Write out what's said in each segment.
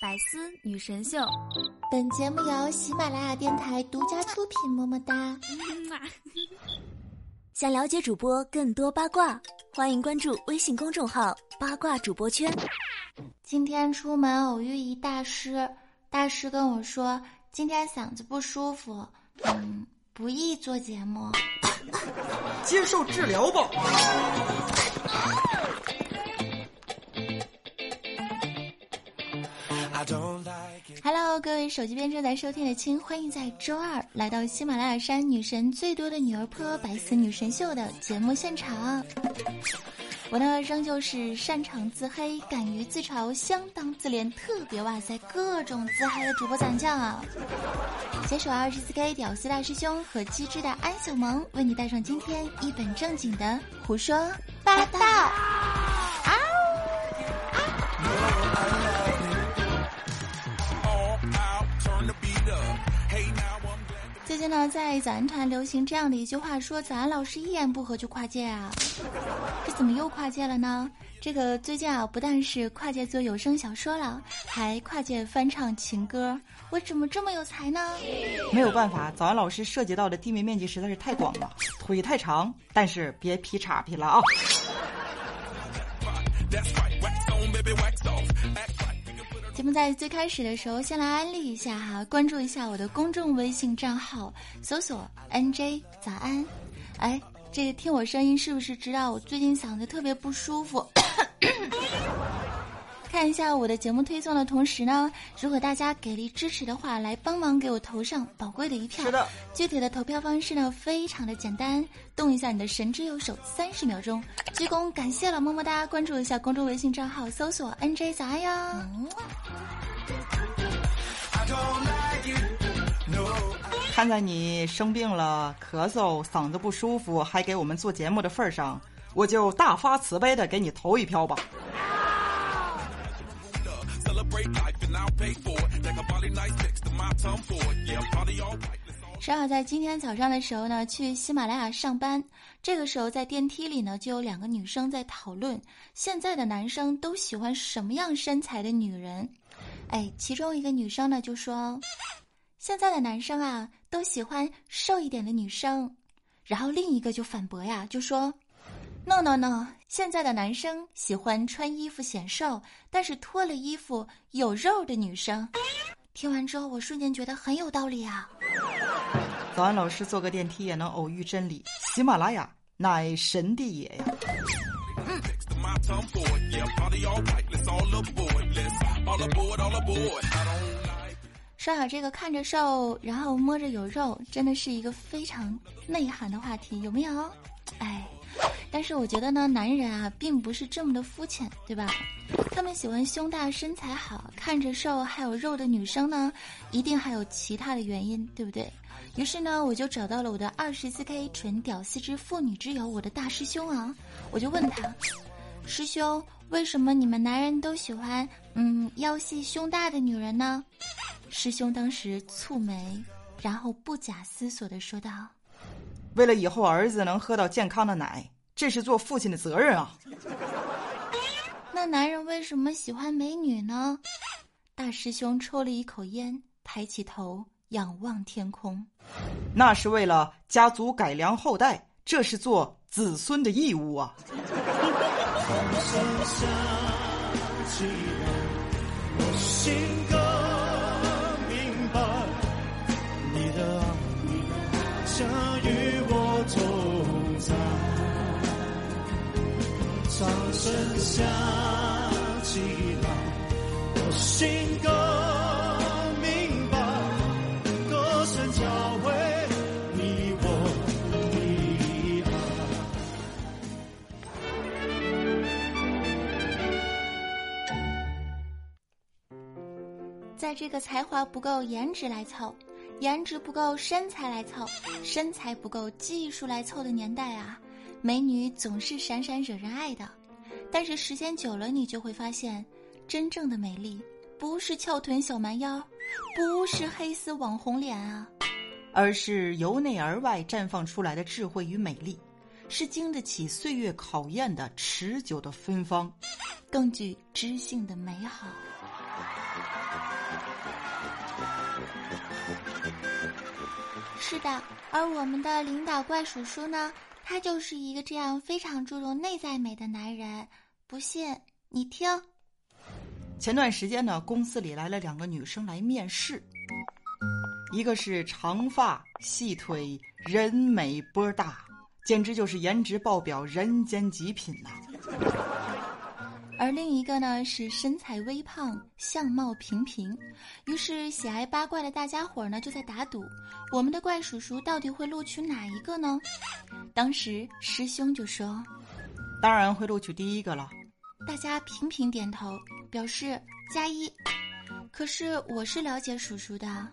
百思女神秀，本节目由喜马拉雅电台独家出品。么么哒！想了解主播更多八卦，欢迎关注微信公众号“八卦主播圈”。今天出门偶遇一大师，大师跟我说今天嗓子不舒服，嗯，不宜做节目，接受治疗吧。Hello，各位手机边正在收听的亲，欢迎在周二来到喜马拉雅山女神最多的女儿坡百思女神秀的节目现场。我呢，仍旧是擅长自黑、敢于自嘲、相当自恋、特别哇塞各种自嗨的主播攒将啊！携手二十四 K 屌丝大师兄和机智的安小萌，为你带上今天一本正经的胡说八道。最近呢，在早安团流行这样的一句话，说早安老师一言不合就跨界啊，这怎么又跨界了呢？这个最近啊，不但是跨界做有声小说了，还跨界翻唱情歌，我怎么这么有才呢？没有办法，早安老师涉及到的地面面积实在是太广了，腿太长，但是别劈叉劈了啊。节目在最开始的时候，先来安利一下哈，关注一下我的公众微信账号，搜索 NJ 早安。哎，这个听我声音是不是知道我最近嗓子特别不舒服？看一下我的节目推送的同时呢，如果大家给力支持的话，来帮忙给我投上宝贵的一票。是的，具体的投票方式呢，非常的简单，动一下你的神之右手，三十秒钟，鞠躬感谢了，么么哒！关注一下公众微信账号，搜索 NJ 早安哟。看在你生病了、咳嗽、嗓子不舒服，还给我们做节目的份上，我就大发慈悲的给你投一票吧。正好在今天早上的时候呢，去喜马拉雅上班，这个时候在电梯里呢，就有两个女生在讨论现在的男生都喜欢什么样身材的女人。哎，其中一个女生呢就说，现在的男生啊都喜欢瘦一点的女生，然后另一个就反驳呀，就说，no no no，现在的男生喜欢穿衣服显瘦，但是脱了衣服有肉的女生。听完之后，我瞬间觉得很有道理啊。早安，老师坐个电梯也能偶遇真理，喜马拉雅乃神地也呀。说好这个看着瘦，然后摸着有肉，真的是一个非常内涵的话题，有没有？但是我觉得呢，男人啊，并不是这么的肤浅，对吧？他们喜欢胸大、身材好、看着瘦还有肉的女生呢，一定还有其他的原因，对不对？于是呢，我就找到了我的二十四 K 纯屌丝之妇女之友，我的大师兄啊，我就问他，师兄，为什么你们男人都喜欢嗯腰细胸大的女人呢？师兄当时蹙眉，然后不假思索的说道：“为了以后儿子能喝到健康的奶，这是做父亲的责任啊。”那男人为什么喜欢美女呢？大师兄抽了一口烟，抬起头仰望天空。那是为了家族改良后代，这是做子孙的义务啊。真下起来我心更明白歌声交会你我的爱在这个才华不够颜值来凑，颜值不够身材来凑，身材不够技术来凑的年代啊，美女总是闪闪惹人爱的。但是时间久了你就会发现真正的美丽不是翘臀小蛮腰不是黑丝网红脸啊而是由内而外绽放出来的智慧与美丽是经得起岁月考验的持久的芬芳更具知性的美好。是的而我们的领导怪叔叔呢他就是一个这样非常注重内在美的男人。不信你听。前段时间呢，公司里来了两个女生来面试，一个是长发细腿，人美波大，简直就是颜值爆表，人间极品呐。而另一个呢是身材微胖，相貌平平。于是喜爱八卦的大家伙呢就在打赌，我们的怪叔叔到底会录取哪一个呢？当时师兄就说：“当然会录取第一个了。”大家频频点头，表示加一。可是我是了解叔叔的，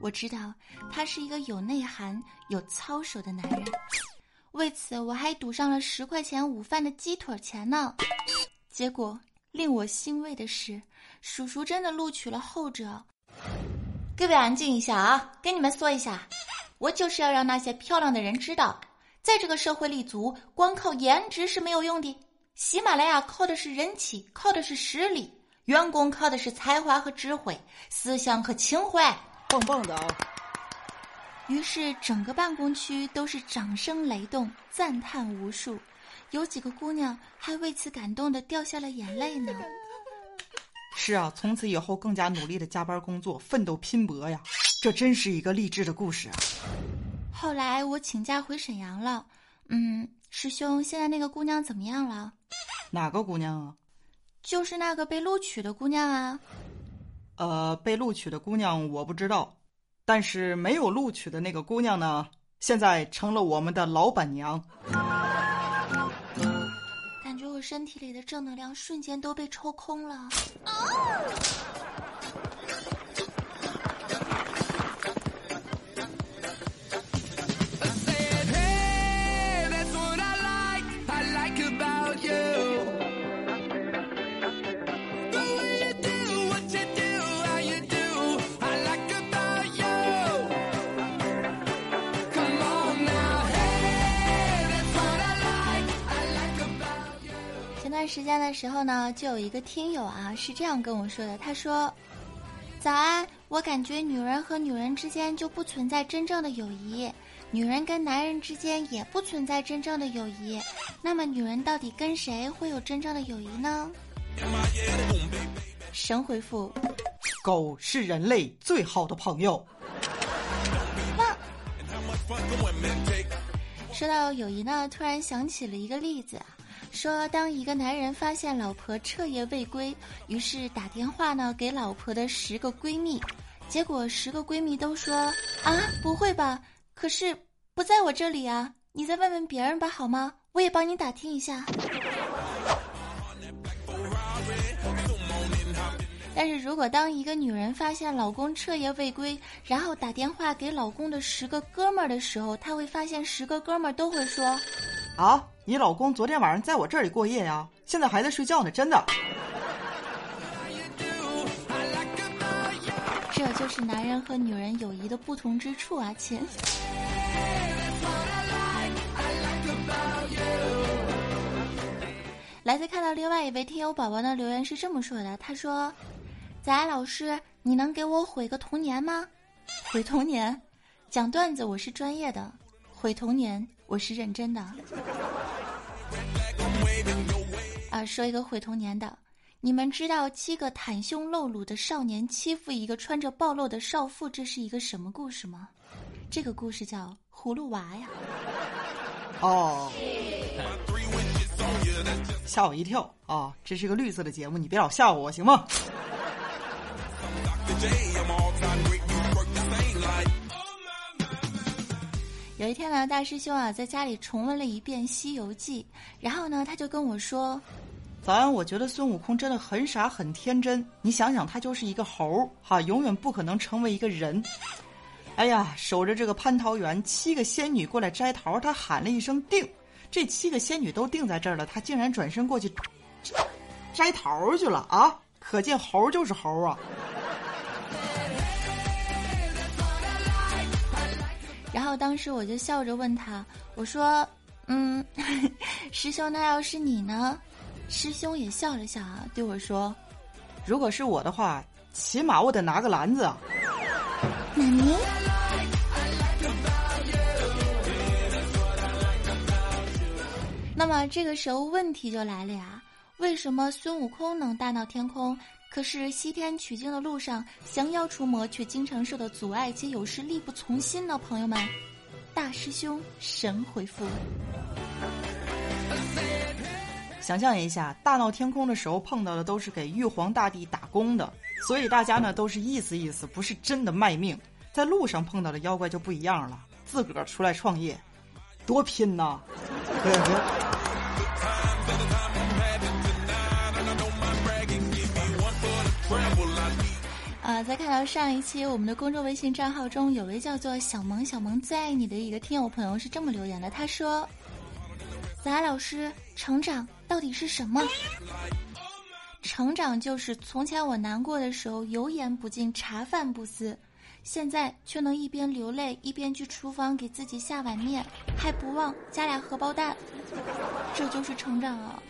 我知道他是一个有内涵、有操守的男人。为此，我还赌上了十块钱午饭的鸡腿钱呢。结果令我欣慰的是，叔叔真的录取了后者。各位安静一下啊！跟你们说一下，我就是要让那些漂亮的人知道，在这个社会立足，光靠颜值是没有用的。喜马拉雅靠的是人气，靠的是实力，员工靠的是才华和智慧，思想和情怀，棒棒的啊！于是整个办公区都是掌声雷动，赞叹无数。有几个姑娘还为此感动的掉下了眼泪呢。是啊，从此以后更加努力的加班工作，奋斗拼搏呀，这真是一个励志的故事啊。后来我请假回沈阳了，嗯，师兄，现在那个姑娘怎么样了？哪个姑娘啊？就是那个被录取的姑娘啊。呃，被录取的姑娘我不知道，但是没有录取的那个姑娘呢，现在成了我们的老板娘。我身体里的正能量瞬间都被抽空了。间的时候呢，就有一个听友啊是这样跟我说的，他说：“早安，我感觉女人和女人之间就不存在真正的友谊，女人跟男人之间也不存在真正的友谊，那么女人到底跟谁会有真正的友谊呢？”神回复：“狗是人类最好的朋友。”说到友谊呢，突然想起了一个例子。说，当一个男人发现老婆彻夜未归，于是打电话呢给老婆的十个闺蜜，结果十个闺蜜都说：“啊，不会吧？可是不在我这里啊，你再问问别人吧，好吗？我也帮你打听一下。”但是如果当一个女人发现老公彻夜未归，然后打电话给老公的十个哥们儿的时候，她会发现十个哥们儿都会说：“啊。”你老公昨天晚上在我这里过夜呀，现在还在睡觉呢，真的。这就是男人和女人友谊的不同之处啊，亲。来自看到另外一位听友宝宝的留言是这么说的，他说：“早安老师，你能给我毁个童年吗？毁童年，讲段子我是专业的，毁童年我是认真的。”啊，说一个毁童年的，你们知道七个袒胸露乳的少年欺负一个穿着暴露的少妇，这是一个什么故事吗？这个故事叫葫芦娃呀。哦，吓我一跳啊！这是个绿色的节目，你别老吓唬我行吗？有一天呢，大师兄啊在家里重温了一遍《西游记》，然后呢，他就跟我说：“早安，我觉得孙悟空真的很傻很天真。你想想，他就是一个猴儿，哈，永远不可能成为一个人。哎呀，守着这个蟠桃园，七个仙女过来摘桃，他喊了一声‘定’，这七个仙女都定在这儿了，他竟然转身过去摘桃去了啊！可见猴就是猴啊。”然后当时我就笑着问他我说嗯 师兄那要是你呢？师兄也笑了笑啊对我说。如果是我的话起码我得拿个篮子啊那么这个时候问题就来了呀为什么孙悟空能大闹天空可是西天取经的路上，降妖除魔却经常受到阻碍，且有时力不从心呢？朋友们，大师兄神回复。想象一下，大闹天宫的时候碰到的都是给玉皇大帝打工的，所以大家呢都是意思意思，不是真的卖命。在路上碰到的妖怪就不一样了，自个儿出来创业，多拼呐！在看到上一期我们的公众微信账号中，有位叫做小萌小萌最爱你的一个听友朋友是这么留言的，他说：“子安老师，成长到底是什么？成长就是从前我难过的时候油盐不进，茶饭不思，现在却能一边流泪一边去厨房给自己下碗面，还不忘加俩荷包蛋，这就是成长啊！”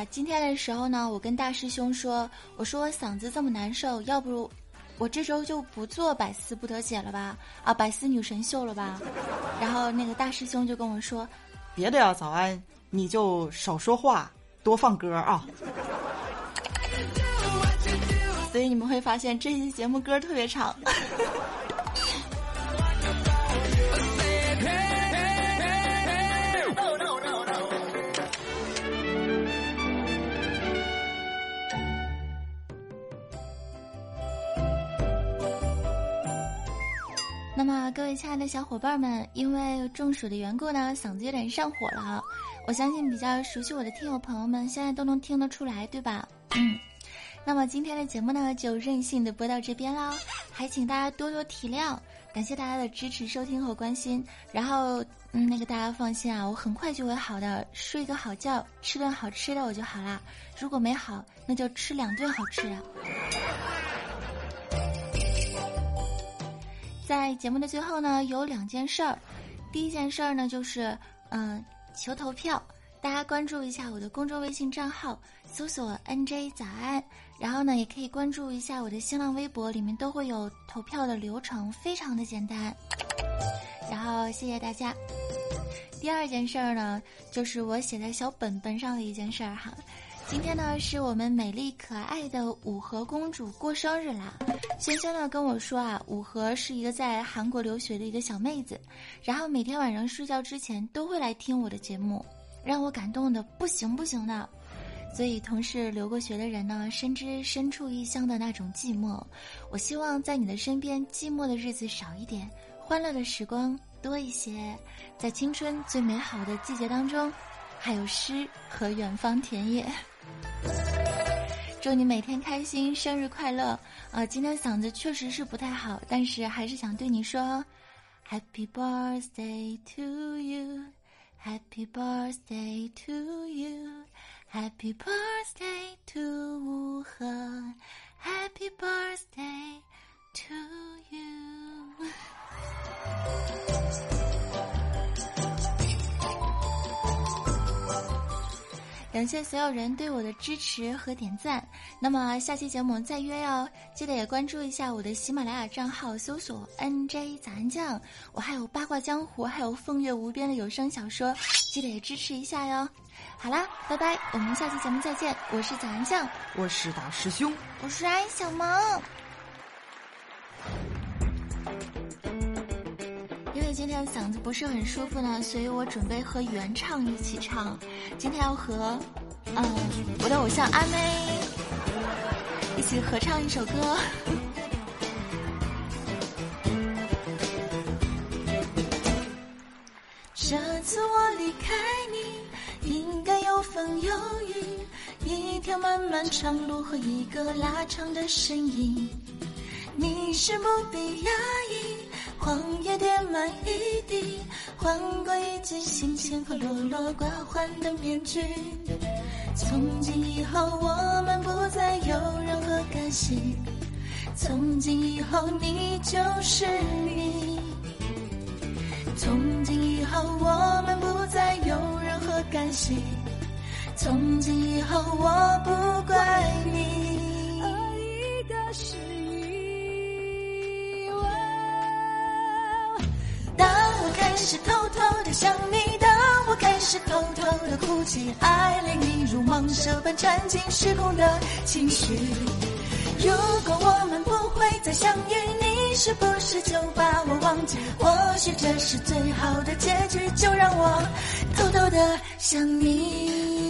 啊，今天的时候呢，我跟大师兄说，我说我嗓子这么难受，要不我这周就不做百思不得解了吧？啊，百思女神秀了吧？然后那个大师兄就跟我说，别的呀，早安，你就少说话，多放歌啊。所以你们会发现这期节目歌特别长。那么，各位亲爱的小伙伴们，因为中暑的缘故呢，嗓子有点上火了。我相信比较熟悉我的听友朋友们，现在都能听得出来，对吧？嗯。那么今天的节目呢，就任性的播到这边啦，还请大家多多体谅，感谢大家的支持、收听和关心。然后，嗯，那个大家放心啊，我很快就会好的，睡个好觉，吃顿好吃的我就好啦。如果没好，那就吃两顿好吃的。在节目的最后呢，有两件事儿。第一件事儿呢，就是嗯，求投票，大家关注一下我的公众微信账号，搜索 “nj 早安”，然后呢，也可以关注一下我的新浪微博，里面都会有投票的流程，非常的简单。然后谢谢大家。第二件事儿呢，就是我写在小本本上的一件事儿哈。今天呢，是我们美丽可爱的五和公主过生日啦。轩轩呢跟我说啊，五和是一个在韩国留学的一个小妹子，然后每天晚上睡觉之前都会来听我的节目，让我感动的不行不行的。所以，同是留过学的人呢，深知身处异乡的那种寂寞。我希望在你的身边，寂寞的日子少一点，欢乐的时光多一些。在青春最美好的季节当中，还有诗和远方田野。祝你每天开心，生日快乐！啊，今天嗓子确实是不太好，但是还是想对你说，Happy birthday to you，Happy birthday to you，Happy birthday to 吴和，Happy birthday to you。感谢所有人对我的支持和点赞。那么下期节目再约哟，记得也关注一下我的喜马拉雅账号，搜索 “nj 早安酱”。我还有八卦江湖，还有风月无边的有声小说，记得也支持一下哟。好啦，拜拜，我们下期节目再见。我是早安酱，我是大师兄，我是安小萌。今天嗓子不是很舒服呢，所以我准备和原唱一起唱。今天要和，嗯，我的偶像阿妹一起合唱一首歌。这次我离开你，应该有风有雨，一条漫漫长路和一个拉长的身影。你是不必压抑。荒野叠满一地，换过一记新鲜和落落挂环的面具。从今以后，我们不再有任何干系。从今以后，你就是你。从今以后我们不再有任何干系，从今以后我不怪你。是偷偷的想你，当我开始偷偷的哭泣，爱恋你如蟒蛇般缠进失控的情绪。如果我们不会再相遇，你是不是就把我忘记？或许这是最好的结局，就让我偷偷的想你。